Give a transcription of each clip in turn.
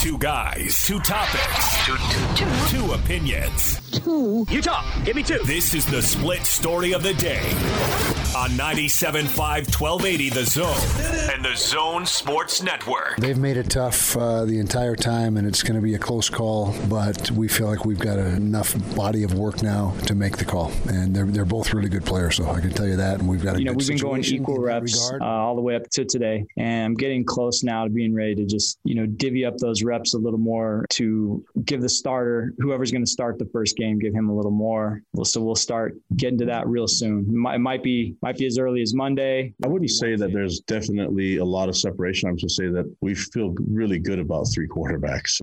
Two guys, two topics, two, two, two. two opinions. Two. Utah, give me two. This is the split story of the day on 97.5 1280 The Zone and The Zone Sports Network. They've made it tough uh, the entire time, and it's going to be a close call, but we feel like we've got enough body of work now to make the call. And they're, they're both really good players, so I can tell you that. And we've got a you know, we've been going equal reps uh, all the way up to today, and I'm getting close now to being ready to just, you know, divvy up those reps a little more to give the starter, whoever's going to start the first game, give him a little more. So we'll start getting to that real soon. It might, be might be as early as Monday. I wouldn't say that there's definitely a lot of separation. I'm just say that we feel really good about three quarterbacks.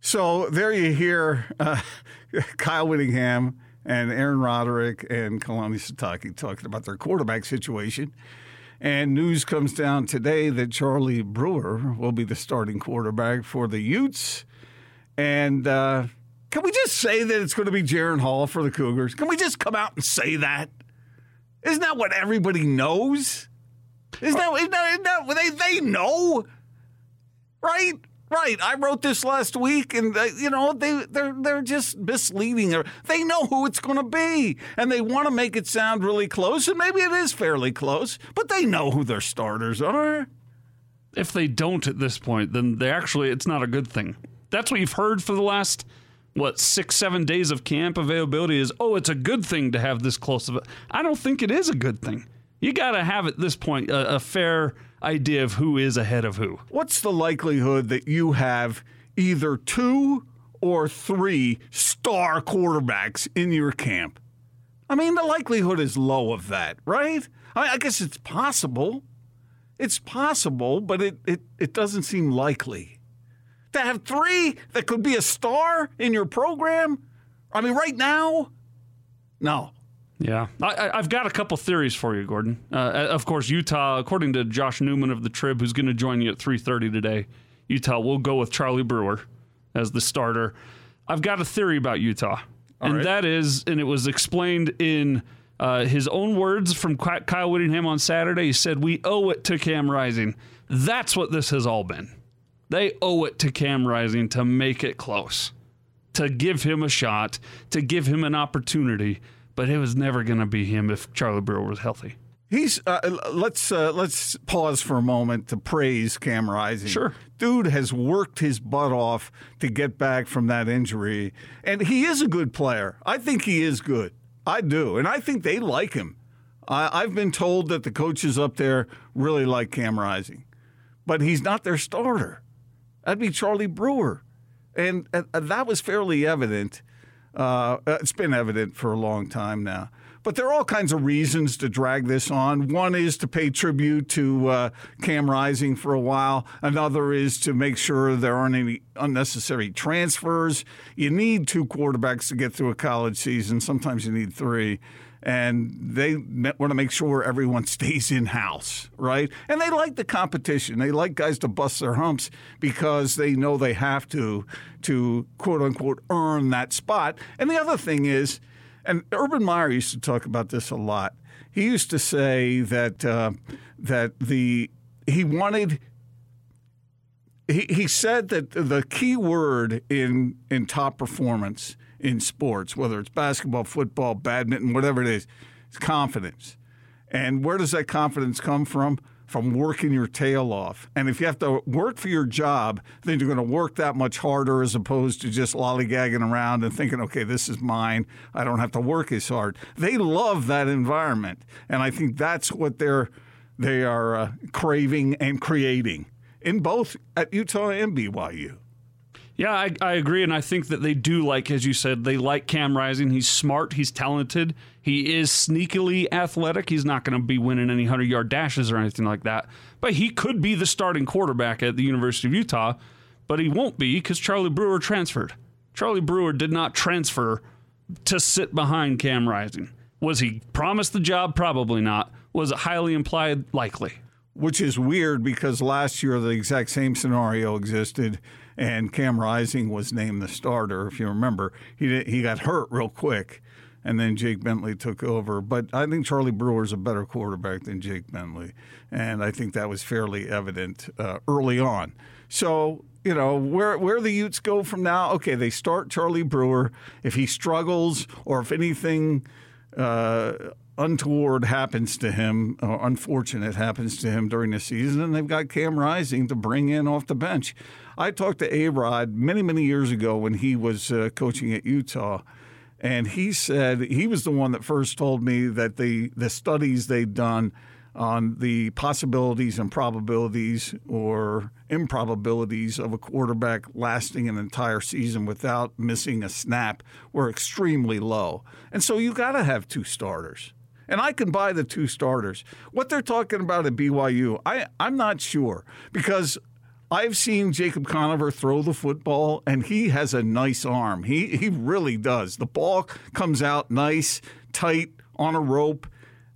So there you hear uh, Kyle Whittingham and Aaron Roderick and Kalani Sitake talking about their quarterback situation. And news comes down today that Charlie Brewer will be the starting quarterback for the Utes. And uh, can we just say that it's going to be Jaren Hall for the Cougars? Can we just come out and say that? Isn't that what everybody knows? Isn't that, isn't that, isn't that they, they know? Right? Right. I wrote this last week, and uh, you know they they're they're just misleading. They know who it's going to be, and they want to make it sound really close, and maybe it is fairly close, but they know who their starters are. If they don't at this point, then they actually it's not a good thing. That's what you've heard for the last what six seven days of camp availability is. Oh, it's a good thing to have this close of it. I don't think it is a good thing. You got to have at this point a, a fair idea of who is ahead of who. What's the likelihood that you have either two or three star quarterbacks in your camp? I mean, the likelihood is low of that, right? I, I guess it's possible. It's possible, but it, it, it doesn't seem likely. To have three that could be a star in your program? I mean, right now? No. Yeah, I, have got a couple theories for you, Gordon. Uh, of course, Utah, according to Josh Newman of the Trib, who's going to join you at 3:30 today, Utah will go with Charlie Brewer as the starter. I've got a theory about Utah, All and right. that is, and it was explained in uh, his own words from Kyle Whittingham on Saturday. He said, "We owe it to Cam Rising." That's what this has all been. They owe it to Cam Rising to make it close, to give him a shot, to give him an opportunity but it was never going to be him if Charlie Brewer was healthy. He's uh, let's uh, let's pause for a moment to praise Cam Rising. Sure, dude has worked his butt off to get back from that injury, and he is a good player. I think he is good. I do, and I think they like him. I, have been told that the coaches up there really like Cam Rising, but he's not their starter. That'd be Charlie Brewer, and uh, that was fairly evident uh, it's been evident for a long time now. But there are all kinds of reasons to drag this on. One is to pay tribute to uh, Cam Rising for a while. Another is to make sure there aren't any unnecessary transfers. You need two quarterbacks to get through a college season. Sometimes you need three and they want to make sure everyone stays in house, right? And they like the competition. They like guys to bust their humps because they know they have to to quote unquote earn that spot. And the other thing is, and Urban Meyer used to talk about this a lot. He used to say that uh, that the he wanted. He, he said that the key word in in top performance in sports, whether it's basketball, football, badminton, whatever it is, it's confidence. And where does that confidence come from? From working your tail off. And if you have to work for your job, then you're going to work that much harder as opposed to just lollygagging around and thinking, okay, this is mine. I don't have to work as hard. They love that environment. And I think that's what they're, they are uh, craving and creating in both at Utah and BYU. Yeah, I, I, agree, and I think that they do like, as you said, they like Cam Rising. He's smart, he's talented, he is sneakily athletic. He's not going to be winning any hundred yard dashes or anything like that, but he could be the starting quarterback at the University of Utah. But he won't be because Charlie Brewer transferred. Charlie Brewer did not transfer to sit behind Cam Rising. Was he promised the job? Probably not. Was it highly implied? Likely. Which is weird because last year the exact same scenario existed and Cam Rising was named the starter. If you remember, he did, he got hurt real quick, and then Jake Bentley took over. But I think Charlie Brewer is a better quarterback than Jake Bentley, and I think that was fairly evident uh, early on. So you know where where the Utes go from now. Okay, they start Charlie Brewer. If he struggles, or if anything. Uh, untoward happens to him, or unfortunate happens to him during the season, and they've got Cam Rising to bring in off the bench. I talked to A Rod many, many years ago when he was uh, coaching at Utah, and he said he was the one that first told me that the, the studies they'd done on the possibilities and probabilities or improbabilities of a quarterback lasting an entire season without missing a snap were extremely low. And so you got to have two starters. And I can buy the two starters. What they're talking about at BYU, I, I'm not sure because I've seen Jacob Conover throw the football, and he has a nice arm. He he really does. The ball comes out nice, tight on a rope,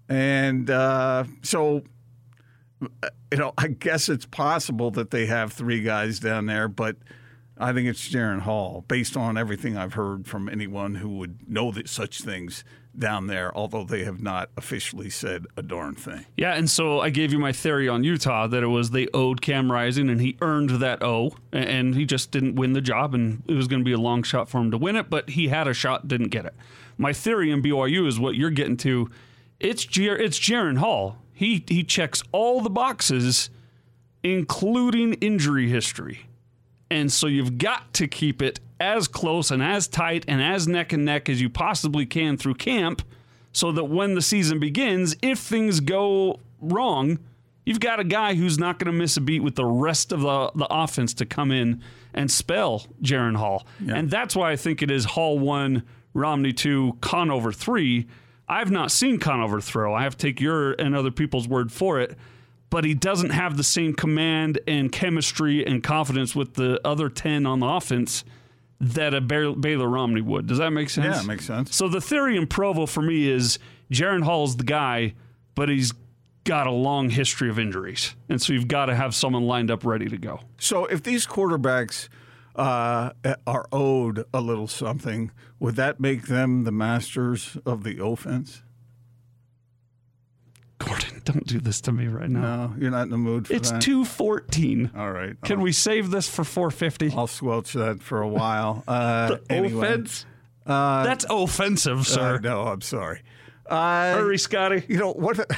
and uh, so you know I guess it's possible that they have three guys down there, but I think it's Jaren Hall, based on everything I've heard from anyone who would know that such things down there, although they have not officially said a darn thing. Yeah, and so I gave you my theory on Utah that it was they owed Cam Rising and he earned that O, and he just didn't win the job, and it was going to be a long shot for him to win it, but he had a shot, didn't get it. My theory in BYU is what you're getting to. It's Jer- it's Jaren Hall. He he checks all the boxes, including injury history. And so you've got to keep it as close and as tight and as neck and neck as you possibly can through camp so that when the season begins, if things go wrong, you've got a guy who's not going to miss a beat with the rest of the, the offense to come in and spell Jaren Hall. Yeah. And that's why I think it is Hall 1, Romney 2, Conover 3. I've not seen Conover throw. I have to take your and other people's word for it but he doesn't have the same command and chemistry and confidence with the other 10 on the offense that a Baylor Romney would. Does that make sense? Yeah, it makes sense. So the theory in Provo for me is Jaren Hall's the guy, but he's got a long history of injuries. And so you've got to have someone lined up ready to go. So if these quarterbacks uh, are owed a little something, would that make them the masters of the offense? Gordon, don't do this to me right now. No, you're not in the mood for it's that. It's 214. All right. Can we save this for 450? I'll squelch that for a while. Uh, the anyway. offense? Uh, That's offensive, uh, sir. Uh, no, I'm sorry. Uh, Hurry, Scotty. You know what?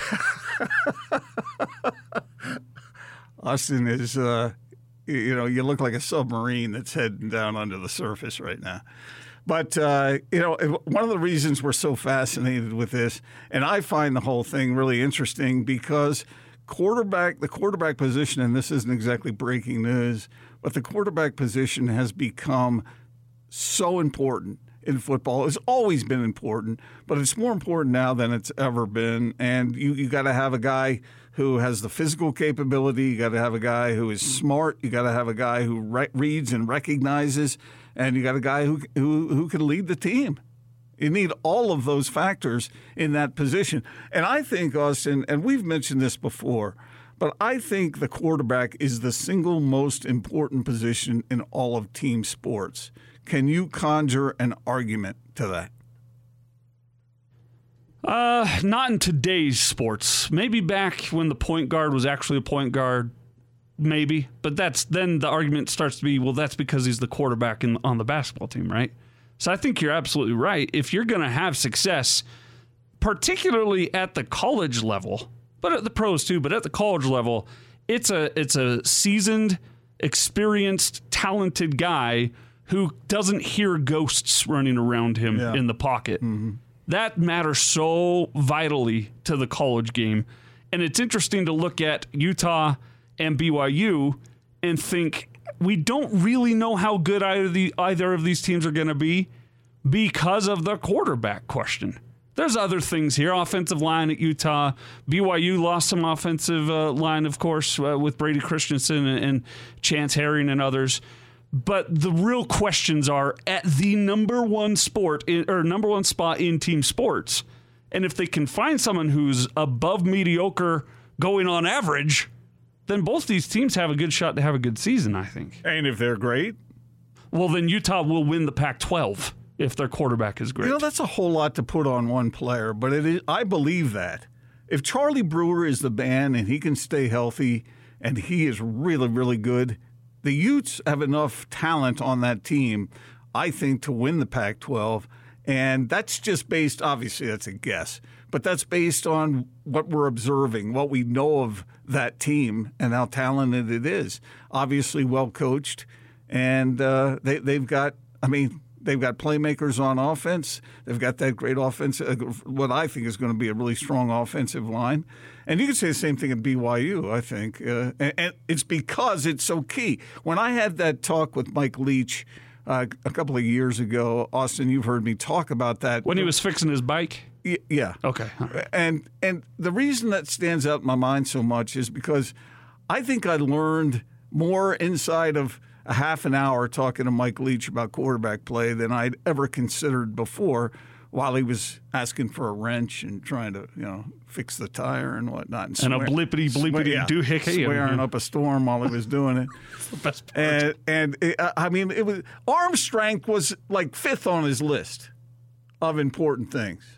Austin is, uh, you know, you look like a submarine that's heading down under the surface right now. But uh, you know, one of the reasons we're so fascinated with this, and I find the whole thing really interesting because quarterback, the quarterback position, and this isn't exactly breaking news, but the quarterback position has become so important in football. It's always been important, but it's more important now than it's ever been. And you you got to have a guy who has the physical capability. You got to have a guy who is smart. You got to have a guy who re- reads and recognizes and you got a guy who who who can lead the team. You need all of those factors in that position. And I think Austin, and we've mentioned this before, but I think the quarterback is the single most important position in all of team sports. Can you conjure an argument to that? Uh, not in today's sports. Maybe back when the point guard was actually a point guard maybe. But that's then the argument starts to be, well, that's because he's the quarterback in, on the basketball team, right? So I think you're absolutely right. If you're going to have success, particularly at the college level, but at the pros too, but at the college level, it's a it's a seasoned, experienced, talented guy who doesn't hear ghosts running around him yeah. in the pocket. Mm-hmm. That matters so vitally to the college game. And it's interesting to look at Utah and BYU and think we don't really know how good either, the, either of these teams are going to be because of the quarterback question. There's other things here. Offensive line at Utah. BYU lost some offensive uh, line, of course, uh, with Brady Christensen and, and Chandon Herring and others. But the real questions are at the number one sport in, or number one spot in team sports. And if they can find someone who's above mediocre, going on average, then both these teams have a good shot to have a good season, I think. And if they're great, well, then Utah will win the Pac 12 if their quarterback is great. You know, that's a whole lot to put on one player, but it is, I believe that. If Charlie Brewer is the man and he can stay healthy and he is really, really good, the Utes have enough talent on that team, I think, to win the Pac 12. And that's just based, obviously, that's a guess, but that's based on what we're observing, what we know of that team, and how talented it is. Obviously, well coached, and uh, they, they've got, I mean, They've got playmakers on offense. They've got that great offense, uh, what I think is going to be a really strong offensive line. And you could say the same thing at BYU, I think. Uh, and, and, it's because it's so key. When I had that talk with Mike Leach uh, a couple of years ago, Austin, you've heard me talk about that. When he was fixing his bike? Y- yeah. Okay. And, and the reason that stands out in my mind so much is because I think I learned more inside of – a half an hour talking to Mike Leach about quarterback play than I'd ever considered before while he was asking for a wrench and trying to, you know, fix the tire and whatnot. And, and swear, a blippity blippity yeah, doohickey. Swearing up a storm while he was doing it. the best part. And, and it, I mean, it was arm strength was like fifth on his list of important things.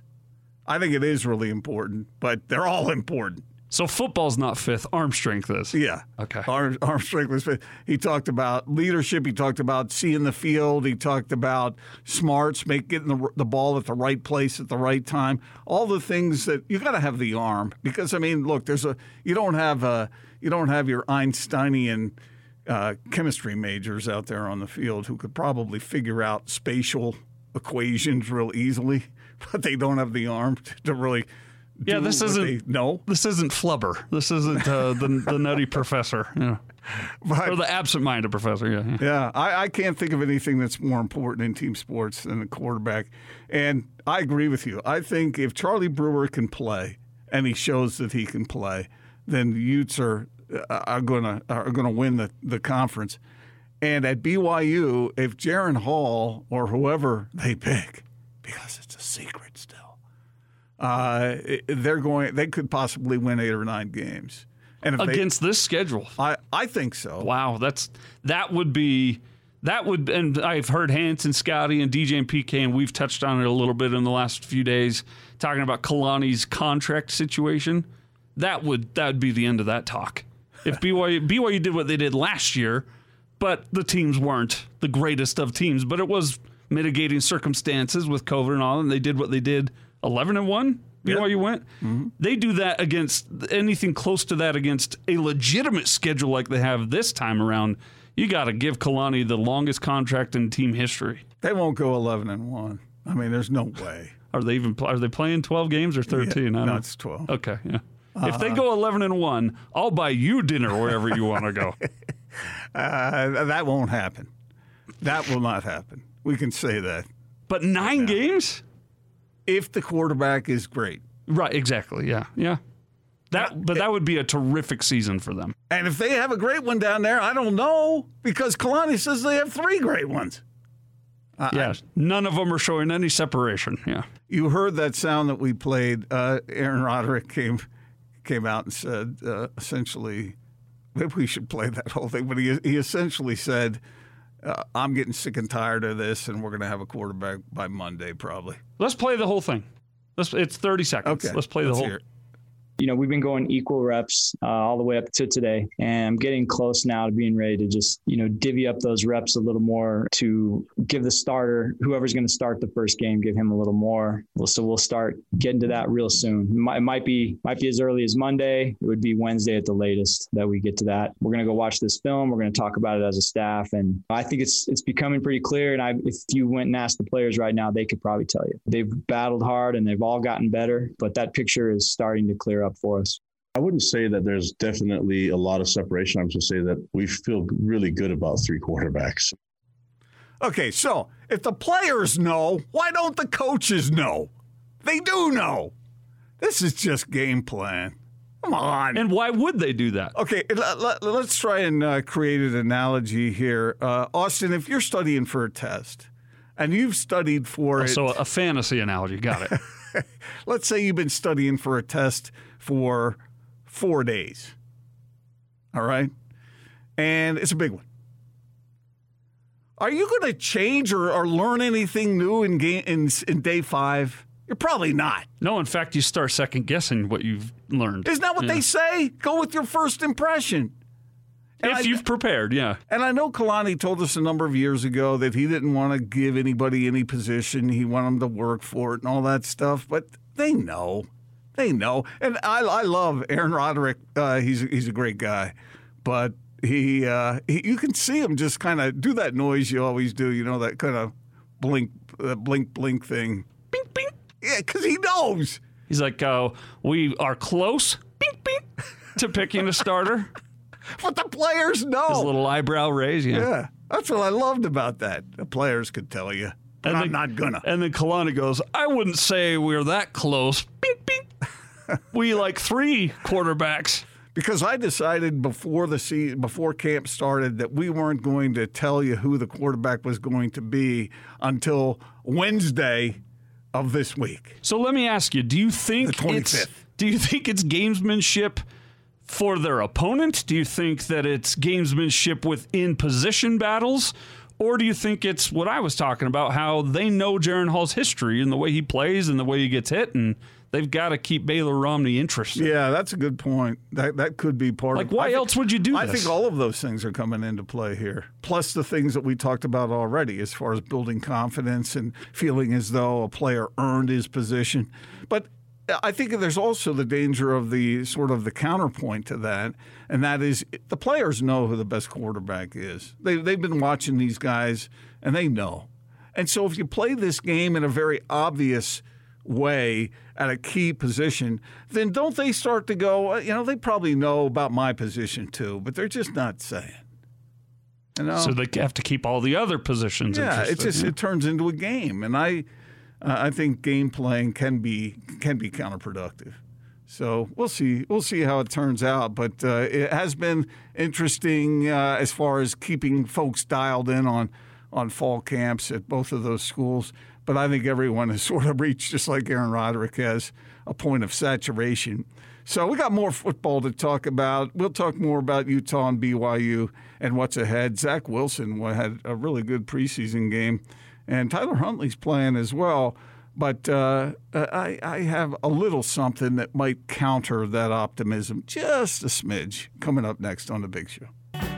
I think it is really important, but they're all important. So football's not fifth. Arm strength is. Yeah. Okay. Arm, arm strength was fifth. He talked about leadership. He talked about seeing the field. He talked about smarts, make getting the, the ball at the right place at the right time. All the things that you got to have the arm because I mean, look, there's a you don't have a you don't have your Einsteinian uh, chemistry majors out there on the field who could probably figure out spatial equations real easily, but they don't have the arm to really yeah, this isn't no. This isn't Flubber. This isn't uh, the the nutty professor. Yeah. But, or the absent-minded professor. Yeah, yeah. yeah I, I, can't think of anything that's more important in team sports than the quarterback. And I agree with you. I think if Charlie Brewer can play and he shows that he can play, then the Utes are uh, are gonna are gonna win the, the conference. And at BYU, if Jaren Hall or whoever they pick, because it's a secret still uh, they're going. They could possibly win eight or nine games. And against they, this schedule, I, I think so. Wow, that's that would be that would. And I've heard Hanson, Scotty, and DJ and PK, and we've touched on it a little bit in the last few days, talking about Kalani's contract situation. That would that would be the end of that talk. If BYU BYU did what they did last year, but the teams weren't the greatest of teams, but it was mitigating circumstances with COVID and all, and they did what they did 11 and 1 BYU went. Mm-hmm. They do that against anything close to that against a legitimate schedule like they have this time around. You got to give Kalani the longest contract in team history. They won't go 11 and 1. I mean, there's no way. Are they even are they playing 12 games or 13? Yeah, no, it's 12. Okay, yeah. Uh, if they go 11 and 1, I'll buy you dinner wherever you want to go. uh, that won't happen. That will not happen. We can say that. But 9 games? if the quarterback is great. Right, exactly. Yeah. Yeah. That, but that would be a terrific season for them. And if they have a great one down there, I don't know because Kalani says they have three great ones. Uh, yeah, none of them are showing any separation. Yeah, you heard that sound that we played. Uh, Aaron Roderick came came out and said uh, essentially, maybe we should play that whole thing. But he he essentially said uh, I'm getting sick and tired of this, and we're going to have a quarterback by Monday probably. Let's play the whole thing. Let's, it's 30 seconds. Okay. Let's play Let's the whole you know, we've been going equal reps uh, all the way up to today, and I'm getting close now to being ready to just, you know, divvy up those reps a little more to give the starter, whoever's going to start the first game, give him a little more. So we'll start getting to that real soon. It might, be might be as early as Monday. It would be Wednesday at the latest that we get to that. We're going to go watch this film. We're going to talk about it as a staff, and I think it's it's becoming pretty clear. And I, if you went and asked the players right now, they could probably tell you they've battled hard and they've all gotten better. But that picture is starting to clear up up for us? I wouldn't say that there's definitely a lot of separation. I'm just say that we feel really good about three quarterbacks. Okay, so if the players know, why don't the coaches know? They do know. This is just game plan. Come on. And why would they do that? Okay, let, us try and uh, create an analogy here. Uh, Austin, if you're studying for a test and you've studied for oh, it. So a fantasy analogy. Got it. let's say you've been studying for a test for four days. All right? And it's a big one. Are you going to change or, or learn anything new in game in, in day five? You're probably not. No, in fact, you start second guessing what you've learned. Isn't that what Yeah. they say? Go with your first impression. And If I- you've prepared, yeah. And I know Kalani told us a number of years ago that he didn't want to give anybody any position. He wanted them to work for it and all that stuff. But they know. They know. And I, I love Aaron Roderick. Uh, he's, he's a great guy. But he, uh, he you can see him just kind of do that noise you always do, you know, that kind of blink, uh, blink, blink thing. Bink, bink. Yeah, because he knows. He's like, uh, we are close, bink, bink, to picking a starter. But the players know. His little eyebrow raise, yeah. yeah, that's what I loved about that. The players could tell you. But And I'm the- not gonna. And then Kalani goes, I wouldn't say we're that close. Bink, bink. We like three quarterbacks. because I decided before the season, before camp started that we weren't going to tell you who the quarterback was going to be until Wednesday of this week. So let me ask you: Do you think The 25th. it's do you think it's gamesmanship for their opponent? Do you think that it's gamesmanship within position battles? Or do you think it's what I was talking about, how they know Jaren Hall's history and the way he plays and the way he gets hit, and they've got to keep Baylor Romney interested? Yeah, that's a good point. That that could be part Like, of. why I think- else would you do I this? think all of those things are coming into play here. Plus the things that we talked about already, as far as building confidence and feeling as though a player earned his position. But I think there's also the danger of the sort of the counterpoint to that, and that is the players know who the best quarterback is. They they've been watching these guys and they know. And so if you play this game in a very obvious way at a key position, then don't they start to go, "Uh, you know, they probably know about my position too, but they're just not saying. You know? So they have to keep all the other positions yeah, it just it turns into a game, and I uh, I think game playing can be can be counterproductive. So we'll see we'll see how it turns out, but uh, it has been interesting uh, as far as keeping folks dialed in on on fall camps at both of those schools. But I think everyone has sort of reached, just like Aaron Roderick has, a point of saturation. So we got more football to talk about. We'll talk more about Utah and BYU and what's ahead. Zach Wilson had a really good preseason game, and Tyler Huntley's playing as well. But uh, I, I have a little something that might counter that optimism, just a smidge, coming up next on the Big Show.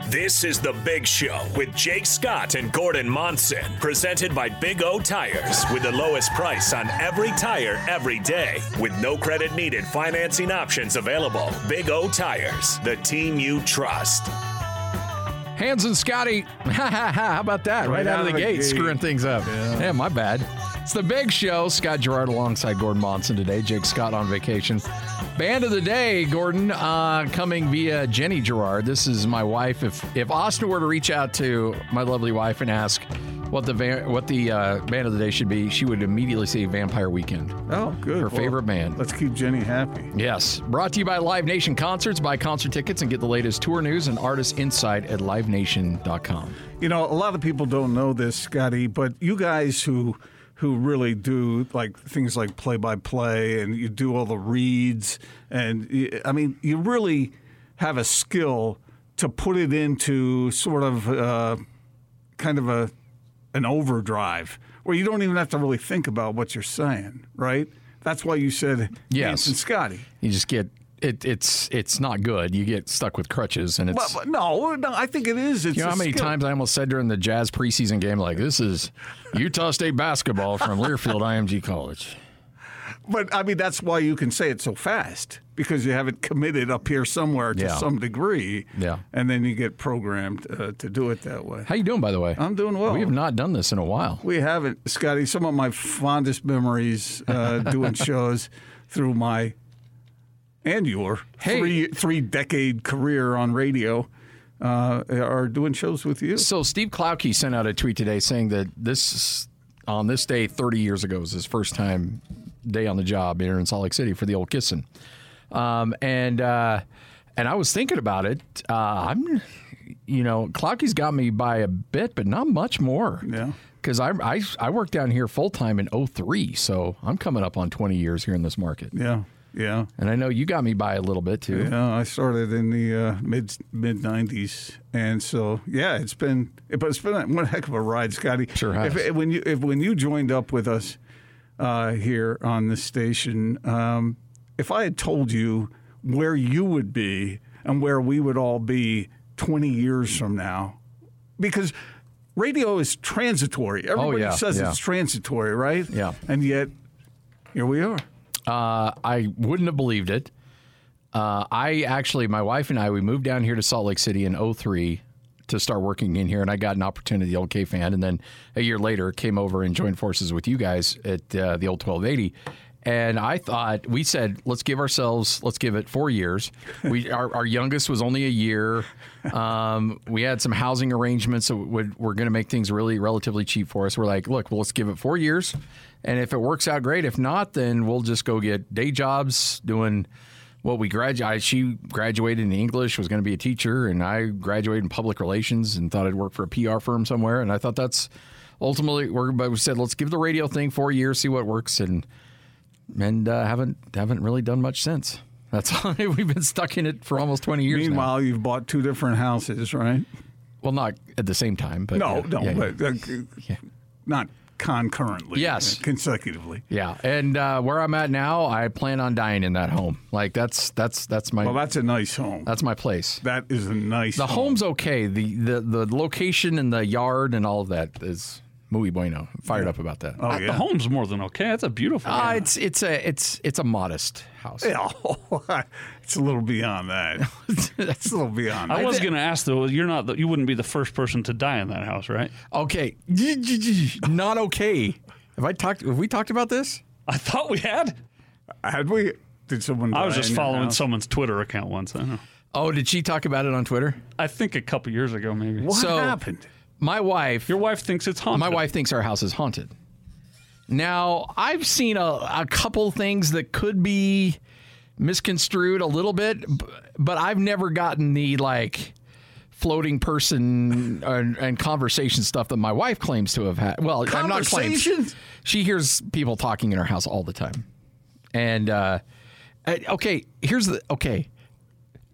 This is The Big Show with Jake Scott and Gordon Monson, presented by Big O Tires, with the lowest price on every tire every day, with no credit needed financing options available. Big O Tires, the team you trust. Hans and Scotty, how about that? Right, out, of the, gate, gate. screwing things up. Yeah. my bad. It's the big show. Scott Garrard alongside Gordon Monson today. Jake Scott on vacation. Band of the day, Gordon, uh, coming via Jenny Garrard. This is my wife. If if Austin were to reach out to my lovely wife and ask what the va- what the uh, band of the day should be, she would immediately say Vampire Weekend. Oh, good. Her Well, favorite band. Let's keep Jenny happy. Yes. Brought to you by Live Nation Concerts. Buy concert tickets and get the latest tour news and artist insight at livenation.com. You know, a lot of people don't know this, Scotty, but you guys who who really do like things like play by play and you do all the reads and I mean, you really have a skill to put it into sort of uh, kind of a an overdrive where you don't even have to really think about what you're saying, right? That's why you said Yes. And Scotty. You just get it. It's it's not good. You get stuck with crutches, and it's. But, but no, no, I think it is. It's you know how many skill. times I almost said during the Jazz preseason game, like, this is Utah State basketball from Learfield IMG College. But I mean, that's why you can say it so fast because you have it committed up here somewhere to Yeah. some degree. Yeah. And then you get programmed uh, to do it that way. How you doing, by the way? I'm doing well. We have not done this in a while. We haven't, Scotty. Some of my fondest memories uh, doing shows through my and your Hey. three three decade career on radio uh, are doing shows with you. So Steve Klauke sent out a tweet today saying that this on this day 30 years ago was his first time day on the job here in Salt Lake City for the old Kissin. Um, and uh, and I was thinking about it. Uh, I'm, you know, Klauke's got me by a bit, but not much more. Yeah. Because I, I I worked down here full time in 03, so I'm coming up on 20 years here in this market. Yeah. Yeah. And I know you got me by a little bit too. Yeah, I started in the uh, mid mid '90s, and so yeah, it's been but it's been one heck of a ride, Scotty. Sure has. If, when you if when you joined up with us uh, here on the station, um, if I had told you where you would be and where we would all be 20 years from now, because radio is transitory. Everybody Oh, yeah, says yeah. it's transitory, right? Yeah. And yet, here we are. Uh, I wouldn't have believed it. Uh, I actually, my wife and I, we moved down here to Salt Lake City in 03 to start working in here, and I got an opportunity, the old K fan, and then a year later came over and joined forces with you guys at uh, the old 1280. And I thought we said, let's give ourselves, let's give it four years. We our, our youngest was only a year. Um, we had some housing arrangements that would were going to make things really relatively cheap for us. We're like, look, well, let's give it four years, and if it works out great, if not, then we'll just go get day jobs doing what we graduated. She graduated in English, was going to be a teacher, and I graduated in public relations and thought I'd work for a PR firm somewhere. And I thought that's ultimately, we're, but we said let's give the radio thing four years, see what works, and and uh, haven't haven't really done much since. That's all. We've been stuck in it for almost twenty years. now. Meanwhile, you've bought two different houses, right? well, not at the same time, but No, yeah, no, yeah, yeah. but uh, not concurrently. Yes. uh, consecutively. Yeah, and uh, where I'm at now, I plan on dying in that home. Like that's that's that's my Well, that's a nice home. that's my place. That is a nice. The home. home's okay. The, the the location and the yard and all of that is muy bueno. Fired up about that. Oh The yeah. home's more than okay. That's a beautiful. Uh, house. it's it's a it's it's a modest house. Yeah, it's a little beyond that. It's a little beyond. I that. was going to ask though. You're not. the- You wouldn't be the first person to die in that house, right? Okay, not okay. Have I talked? Have we talked about this? I thought we had. Had we? Did someone? I was just in following someone's Twitter account once. I, don't know. Oh, did she talk about it on Twitter? I think a couple years ago, maybe. What So- happened? My wife. Your wife thinks it's haunted. My wife thinks our house is haunted. Now, I've seen a, a couple things that could be misconstrued a little bit, but I've never gotten the like floating person and, and conversation stuff that my wife claims to have had. Well, I'm not claims. She hears people talking in her house all the time. And uh, uh, okay, here's the okay.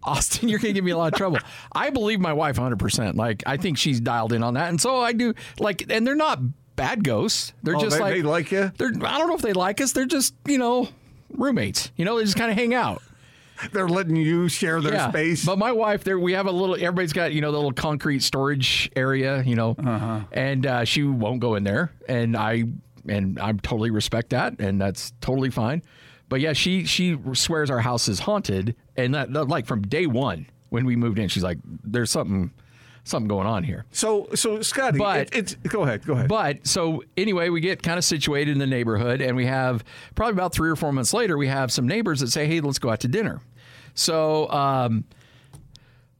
Austin, you're going to give me a lot of trouble. I believe my wife 100%. Like, I think she's dialed in on that. And so I do, like, and they're not bad ghosts. They're Oh, just they- like, they like you? They're, I don't know if they like us. They're just, you know, roommates. You know, they just kind of hang out. They're letting you share their yeah. space. But my wife, there, we have a little, everybody's got, you know, the little concrete storage area, you know, Uh-huh. and uh, she won't go in there. And I, and I totally respect that. And that's totally fine. But yeah, she, she swears our house is haunted. And that, that, like from day one when we moved in, she's like, there's something, something going on here. so, so Scotty, But- it, it's go ahead, go ahead. But so anyway, we get kind of situated in the neighborhood, and we have probably about three or four months later, we have some neighbors that say, "Hey, let's go out to dinner." So um,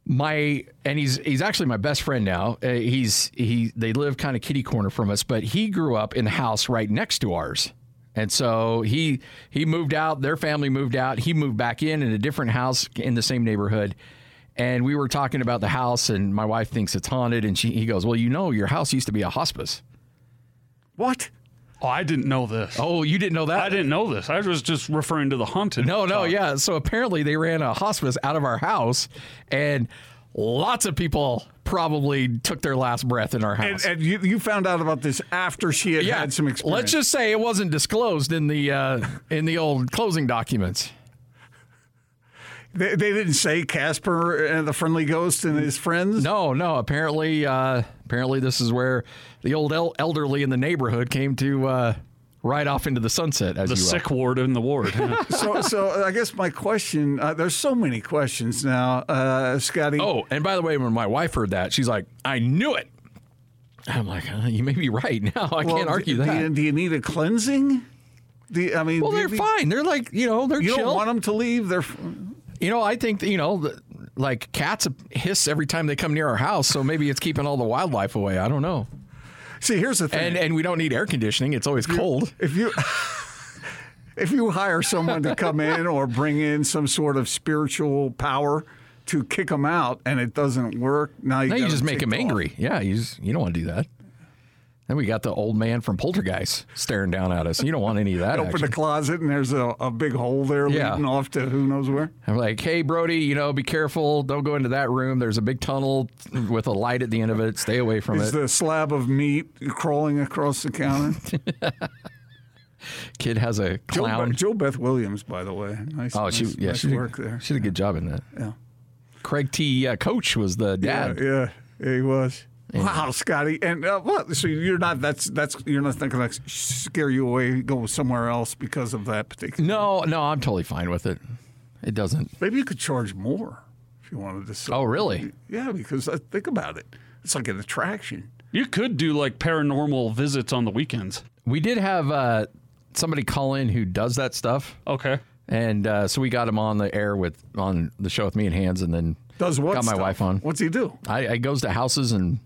my and he's he's actually my best friend now. Uh, he's he they live kind of kitty corner from us, but he grew up in the house right next to ours. And so he he moved out. Their family moved out. He moved back in in a different house in the same neighborhood. And we were talking about the house, and my wife thinks it's haunted. And she, he goes, "Well, you know, your house used to be a hospice." what? Oh, I didn't know this. Oh, you didn't know that? I didn't know this. I was just referring to the haunted. No, no, talk. yeah. So apparently they ran a hospice out of our house, and lots of people probably took their last breath in our house. and you, you found out about this after she had had some experience. Let's just say it wasn't disclosed in the uh, in the old closing documents. They, they didn't say Casper and the friendly ghost and his friends. No, no. Apparently, uh, apparently this is where the old el- elderly in the neighborhood came to uh, ride off into the sunset. As The you will. sick ward in the ward. So, so I guess my question. Uh, there's so many questions now, uh, Scotty. Oh, and by the way, when my wife heard that, she's like, "I knew it." I'm like, uh, "You may be right now. I Well, can't argue do, that." Do you, do you need a cleansing? Do you, I mean, well, they're you, fine. They're like, you know, they're You chill. don't want them to leave. They're You know, I think you know, the, like cats hiss every time they come near our house, so maybe it's keeping all the wildlife away. I don't know. see. Here's the thing. And and we don't need air conditioning; it's always cold. if you if you hire someone to come in or bring in some sort of spiritual power to kick them out and it doesn't work, now you, Now you just make them off. angry. Yeah, you just, you don't want to do that. Then we got the old man from Poltergeist staring down at us. You don't want any of that. Open action. the closet and there's a, a big hole there Yeah. leading off to who knows where. I'm like, hey, Brody, you know, be careful. Don't go into that room. There's a big tunnel with a light at the end of it. Stay away from Is it. the slab of meat crawling across the counter? Kid has a Joe, clown. Joe Beth Williams, by the way. Nice, oh, she nice, yeah, nice she did, there. She did a good job in that. Yeah. Craig T. Uh, Coach was the dad. Yeah, yeah, he was. Wow, Scotty, and uh, what? So you're not that's that's you're not thinking like scare you away, go somewhere else because of that particular. No, no, I'm totally fine with it. It doesn't. Maybe you could charge more if you wanted to. Sell Oh, really? Yeah, because uh, think about it. It's like an attraction. You could do like paranormal visits on the weekends. We did have uh, somebody call in who does that stuff, Okay. and uh, so we got him on the air with on the show with me and Hands, and then Does what? got my stuff? wife on. What's he do? I, I goes to houses and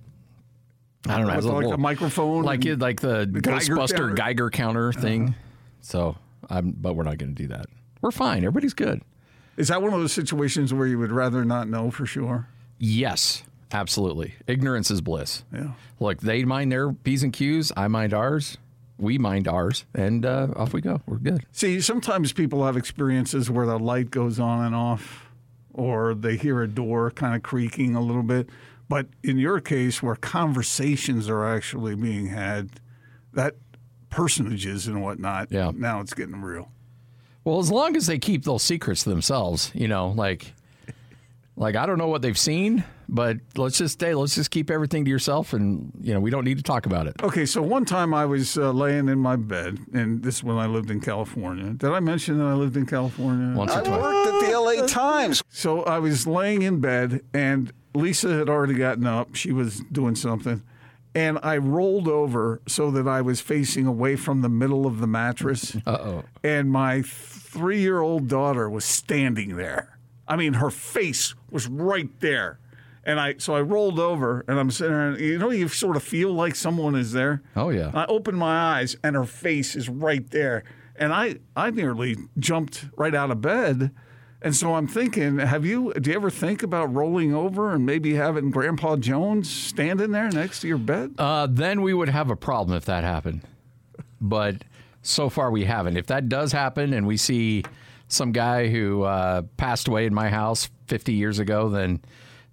I don't know, With has a like little- a microphone like it, like the, Geiger Ghostbuster counter? Geiger counter thing. So, I'm, but we're not going to do that. We're fine. Everybody's good. Is that one of those situations where you would rather not know for sure? Yes, absolutely. Ignorance is bliss. Yeah. Look, they mind their p's and q's. I mind ours. We mind ours, and uh, off we go. We're good. See, sometimes people have experiences where the light goes on and off, or they hear a door kind of creaking a little bit. But in your case, where conversations are actually being had, that personages and whatnot, Yeah. now it's getting real. Well, as long as they keep those secrets to themselves, you know, like, like I don't know what they've seen, but let's just stay. Let's just keep everything to yourself, and you know, we don't need to talk about it. Okay, so one time I was uh, laying in my bed, and this is when I lived in California. Did I mention that I lived in California? Once or twice. I worked at the LA Times. So I was laying in bed, and Lisa had already gotten up. She was doing something. And I rolled over so that I was facing away from the middle of the mattress. Uh oh. And my three year old daughter was standing there. I mean, her face was right there. And I so I rolled over and I'm sitting there and you know you sort of feel like someone is there. Oh, yeah. I opened my eyes and her face is right there. And I, I nearly jumped right out of bed. And so I'm thinking, have you do you ever think about rolling over and maybe having Grandpa Jones standing there next to your bed? Uh, then we would have a problem if that happened. But so far we haven't. If that does happen and we see some guy who uh, passed away in my house 50 years ago, then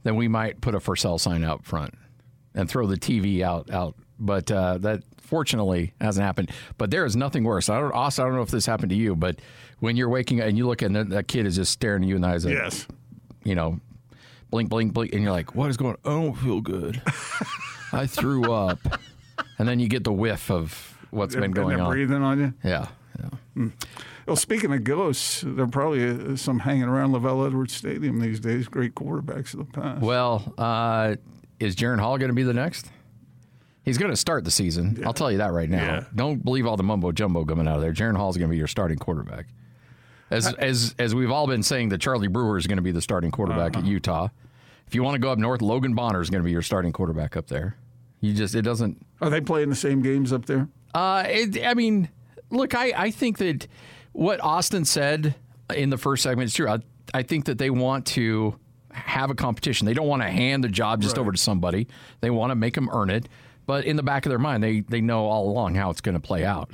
then we might put a for sale sign out front and throw the TV out out. But uh, that fortunately hasn't happened. But there is nothing worse. I don't, Austin, I don't know if this happened to you, but when you're waking up and you look and that, that kid is just staring at you in the eyes, like, yes. you know, blink, blink, blink, and you're like, what is going? on? I don't feel good. I threw up, and then you get the whiff of what's been going on. breathing on you. Yeah, yeah. Well, speaking of ghosts, there are probably uh, some hanging around LaVell Edwards Stadium these days. Great quarterbacks of the past. Well, uh, is Jaren Hall going to be the next? He's going to start the season. I'll tell you that right now. Yeah. Don't believe all the mumbo jumbo coming out of there. Jaren Hall's going to be your starting quarterback. As as as we've all been saying, that Charlie Brewer is going to be the starting quarterback Uh-huh. at Utah. If you want to go up north, Logan Bonner is going to be your starting quarterback up there. You just it doesn't Are they playing the same games up there? Uh, it, I mean, look, I, I think that what Austin said in the first segment is true. I, I think that they want to have a competition. They don't want to hand the job just over to somebody. They want to make them earn it. But in the back of their mind, they, they know all along how it's going to play out.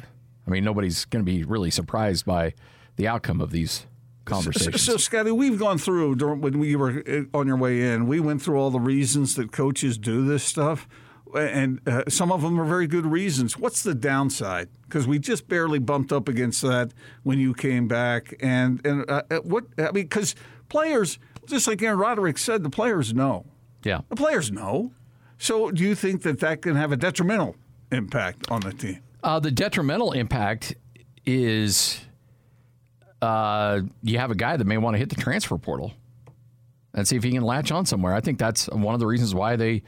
I mean, nobody's going to be really surprised by the outcome of these conversations. So, Scotty, we've gone through during, when we were uh, on your way in. We went through all the reasons that coaches do this stuff, and uh, some of them are very good reasons. What's the downside? Because we just barely bumped up against that when you came back, and and uh, uh, what I mean, because players, just like Aaron Roderick said, the players know. yeah. The players know. So, do you think that that can have a detrimental impact on the team? Uh, the detrimental impact is uh, you have a guy that may want to hit the transfer portal and see if he can latch on somewhere. I think that's one of the reasons why they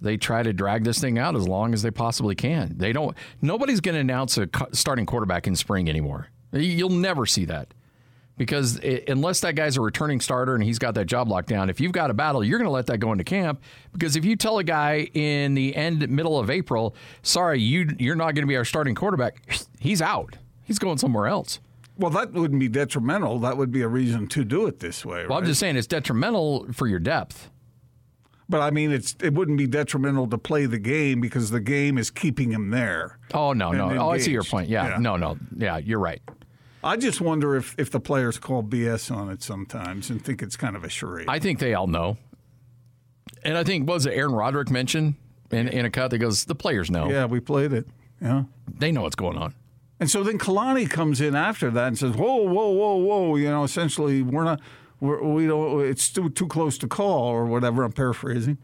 they try to drag this thing out as long as they possibly can. They don't. Nobody's going to announce a starting quarterback in spring anymore. You'll never see that because it, unless that guy's a returning starter and he's got that job locked down, if you've got a battle, you're going to let that go into camp. Because if you tell a guy in the end middle of April, sorry, you you're not going to be our starting quarterback, he's out. He's going somewhere else. Well, that wouldn't be detrimental. That would be a reason to do it this way, Well, I'm just saying it's detrimental for your depth. But I mean, it's it wouldn't be detrimental to play the game because the game is keeping him there. Oh no, no. And Oh, I see your point. Yeah, Yeah. no, no. Yeah, you're right. I just wonder if, if the players call BS on it sometimes and think it's kind of a charade. I think they all know. And I think what was it Aaron Roderick mentioned in, in a cut that goes, the players know. yeah, we played it. Yeah. They know what's going on. And so then Kalani comes in after that and says, "Whoa, whoa, whoa, whoa! You know, essentially, we're not, we're, we don't. It's too too close to call or whatever." I'm paraphrasing,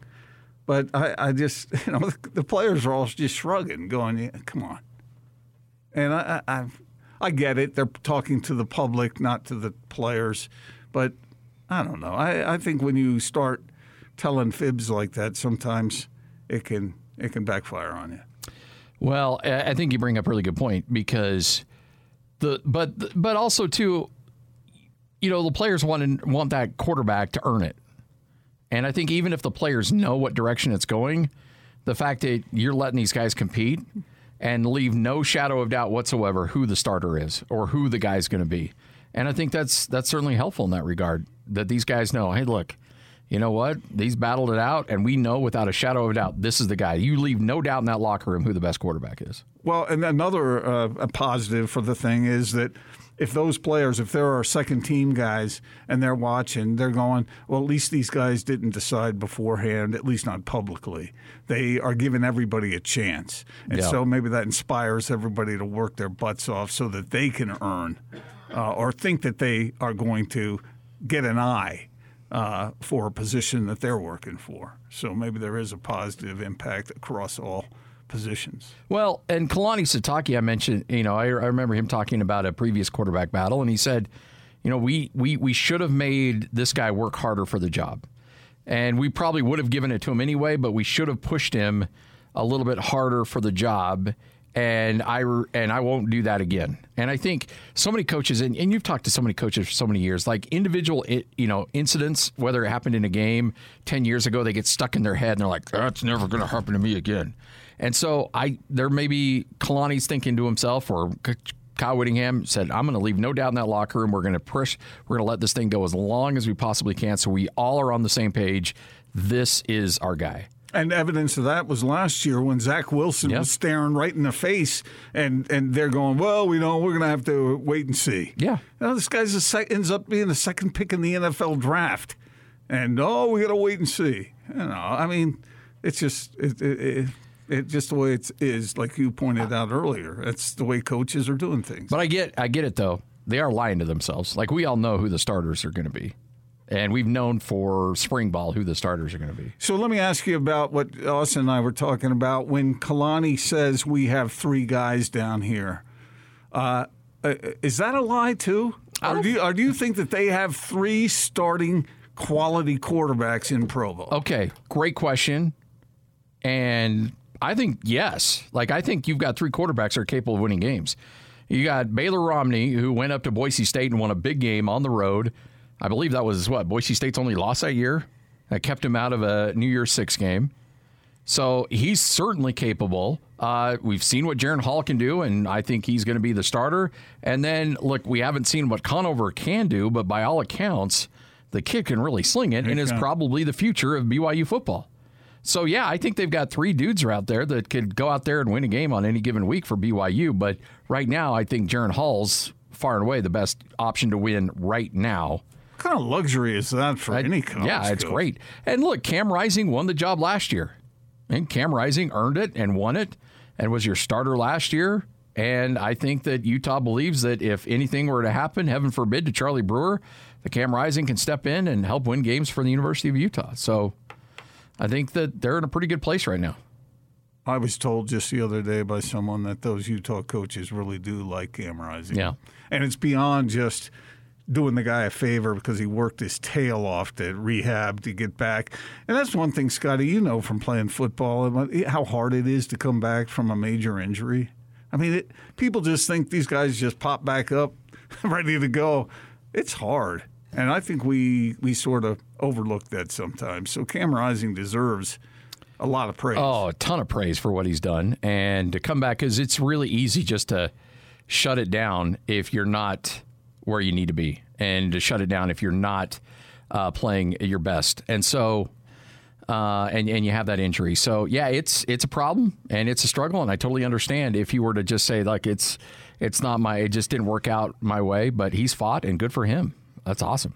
but I, I just, you know, the, the players are all just shrugging, going, yeah, "Come on." And I, I, I, I get it. They're talking to the public, not to the players, but I don't know. I, I think when you start telling fibs like that, sometimes it can it can backfire on you. Well, I think you bring up a really good point because the but but also too, you know, the players want want that quarterback to earn it, and I think even if the players know what direction it's going, the fact that you're letting these guys compete and leave no shadow of doubt whatsoever who the starter is or who the guy's going to be, and I think that's that's certainly helpful in that regard that these guys know. Hey, look. You know what? These battled it out, and we know without a shadow of a doubt this is the guy. You leave no doubt in that locker room who the best quarterback is. Well, and another uh, positive for the thing is that if those players, if there are second team guys and they're watching, they're going, well, at least these guys didn't decide beforehand, at least not publicly. They are giving everybody a chance. And Yeah. so maybe that inspires everybody to work their butts off so that they can earn uh, or think that they are going to get an eye. Uh, for a position that they're working for. So maybe there is a positive impact across all positions. Well, and Kalani Sitake, I mentioned, you know, I, I remember him talking about a previous quarterback battle, and he said, you know, we we we should have made this guy work harder for the job, and we probably would have given it to him anyway, but we should have pushed him a little bit harder for the job. And I and I won't do that again. And I think so many coaches, and, and you've talked to so many coaches for so many years, like individual, you know, incidents, whether it happened in a game ten years ago, they get stuck in their head and they're like, "That's never going to happen to me again." And so I, there may be Kalani's thinking to himself, or Kyle Whittingham said, "I'm going to leave no doubt in that locker room. We're going to push. We're going to let this thing go as long as we possibly can, so we all are on the same page. This is our guy." And evidence of that was last year when Zach Wilson Yeah. was staring right in the face, and, and they're going, "Well, we know we're going to have to wait and see." Yeah. you know, this guy's a sec- ends up being the second pick in the NFL draft, and oh, we got to wait and see. You know, I mean, it's just it, it, it, it just the way it is, like you pointed out earlier. It's the way coaches are doing things. But I get, I get it though. They are lying to themselves. Like we all know who the starters are going to be, and we've known for spring ball who the starters are going to be. So let me ask you about what Austin and I were talking about when Kalani says we have three guys down here. Uh, uh, is that a lie too, or do, you, or do you think that they have three starting quality quarterbacks in Provo? Okay, great question. And I think yes. Like I think you've got three quarterbacks that are capable of winning games. You got Baylor Romney, who went up to Boise State and won a big game on the road. I believe that was what Boise State's only loss that year. That kept him out of a New Year's Six game. So he's certainly capable. Uh, we've seen what Jaren Hall can do, and I think he's going to be the starter. And then, look, we haven't seen what Conover can do, but by all accounts, the kid can really sling it and is probably the future of BYU football. So, yeah, I think they've got three dudes out there that could go out there and win a game on any given week for BYU. But right now, I think Jaren Hall's far and away the best option to win right now. What kind of luxury is that for any coach? Yeah, it's great. And look, Cam Rising won the job last year. And Cam Rising earned it and won it and was your starter last year. And I think that Utah believes that if anything were to happen, heaven forbid, to Charlie Brewer, the Cam Rising can step in and help win games for the University of Utah. So I think that they're in a pretty good place right now. I was told just the other day by someone that those Utah coaches really do like Cam Yeah. And it's beyond just doing the guy a favor because he worked his tail off to rehab to get back. And that's one thing, Scotty, you know from playing football how hard it is to come back from a major injury. I mean, it, people just think these guys just pop back up ready to go. It's hard. And I think we, we sort of overlook that sometimes. So Cam Rising deserves a lot of praise. Oh, a ton of praise for what he's done. And to come back, because it's really easy just to shut it down if you're not where you need to be, and to shut it down if you're not uh, playing your best. And so uh, and and you have that injury. So yeah, it's it's a problem and it's a struggle, and I totally understand if you were to just say like it's it's not my it just didn't work out my way, but he's fought and good for him. That's awesome.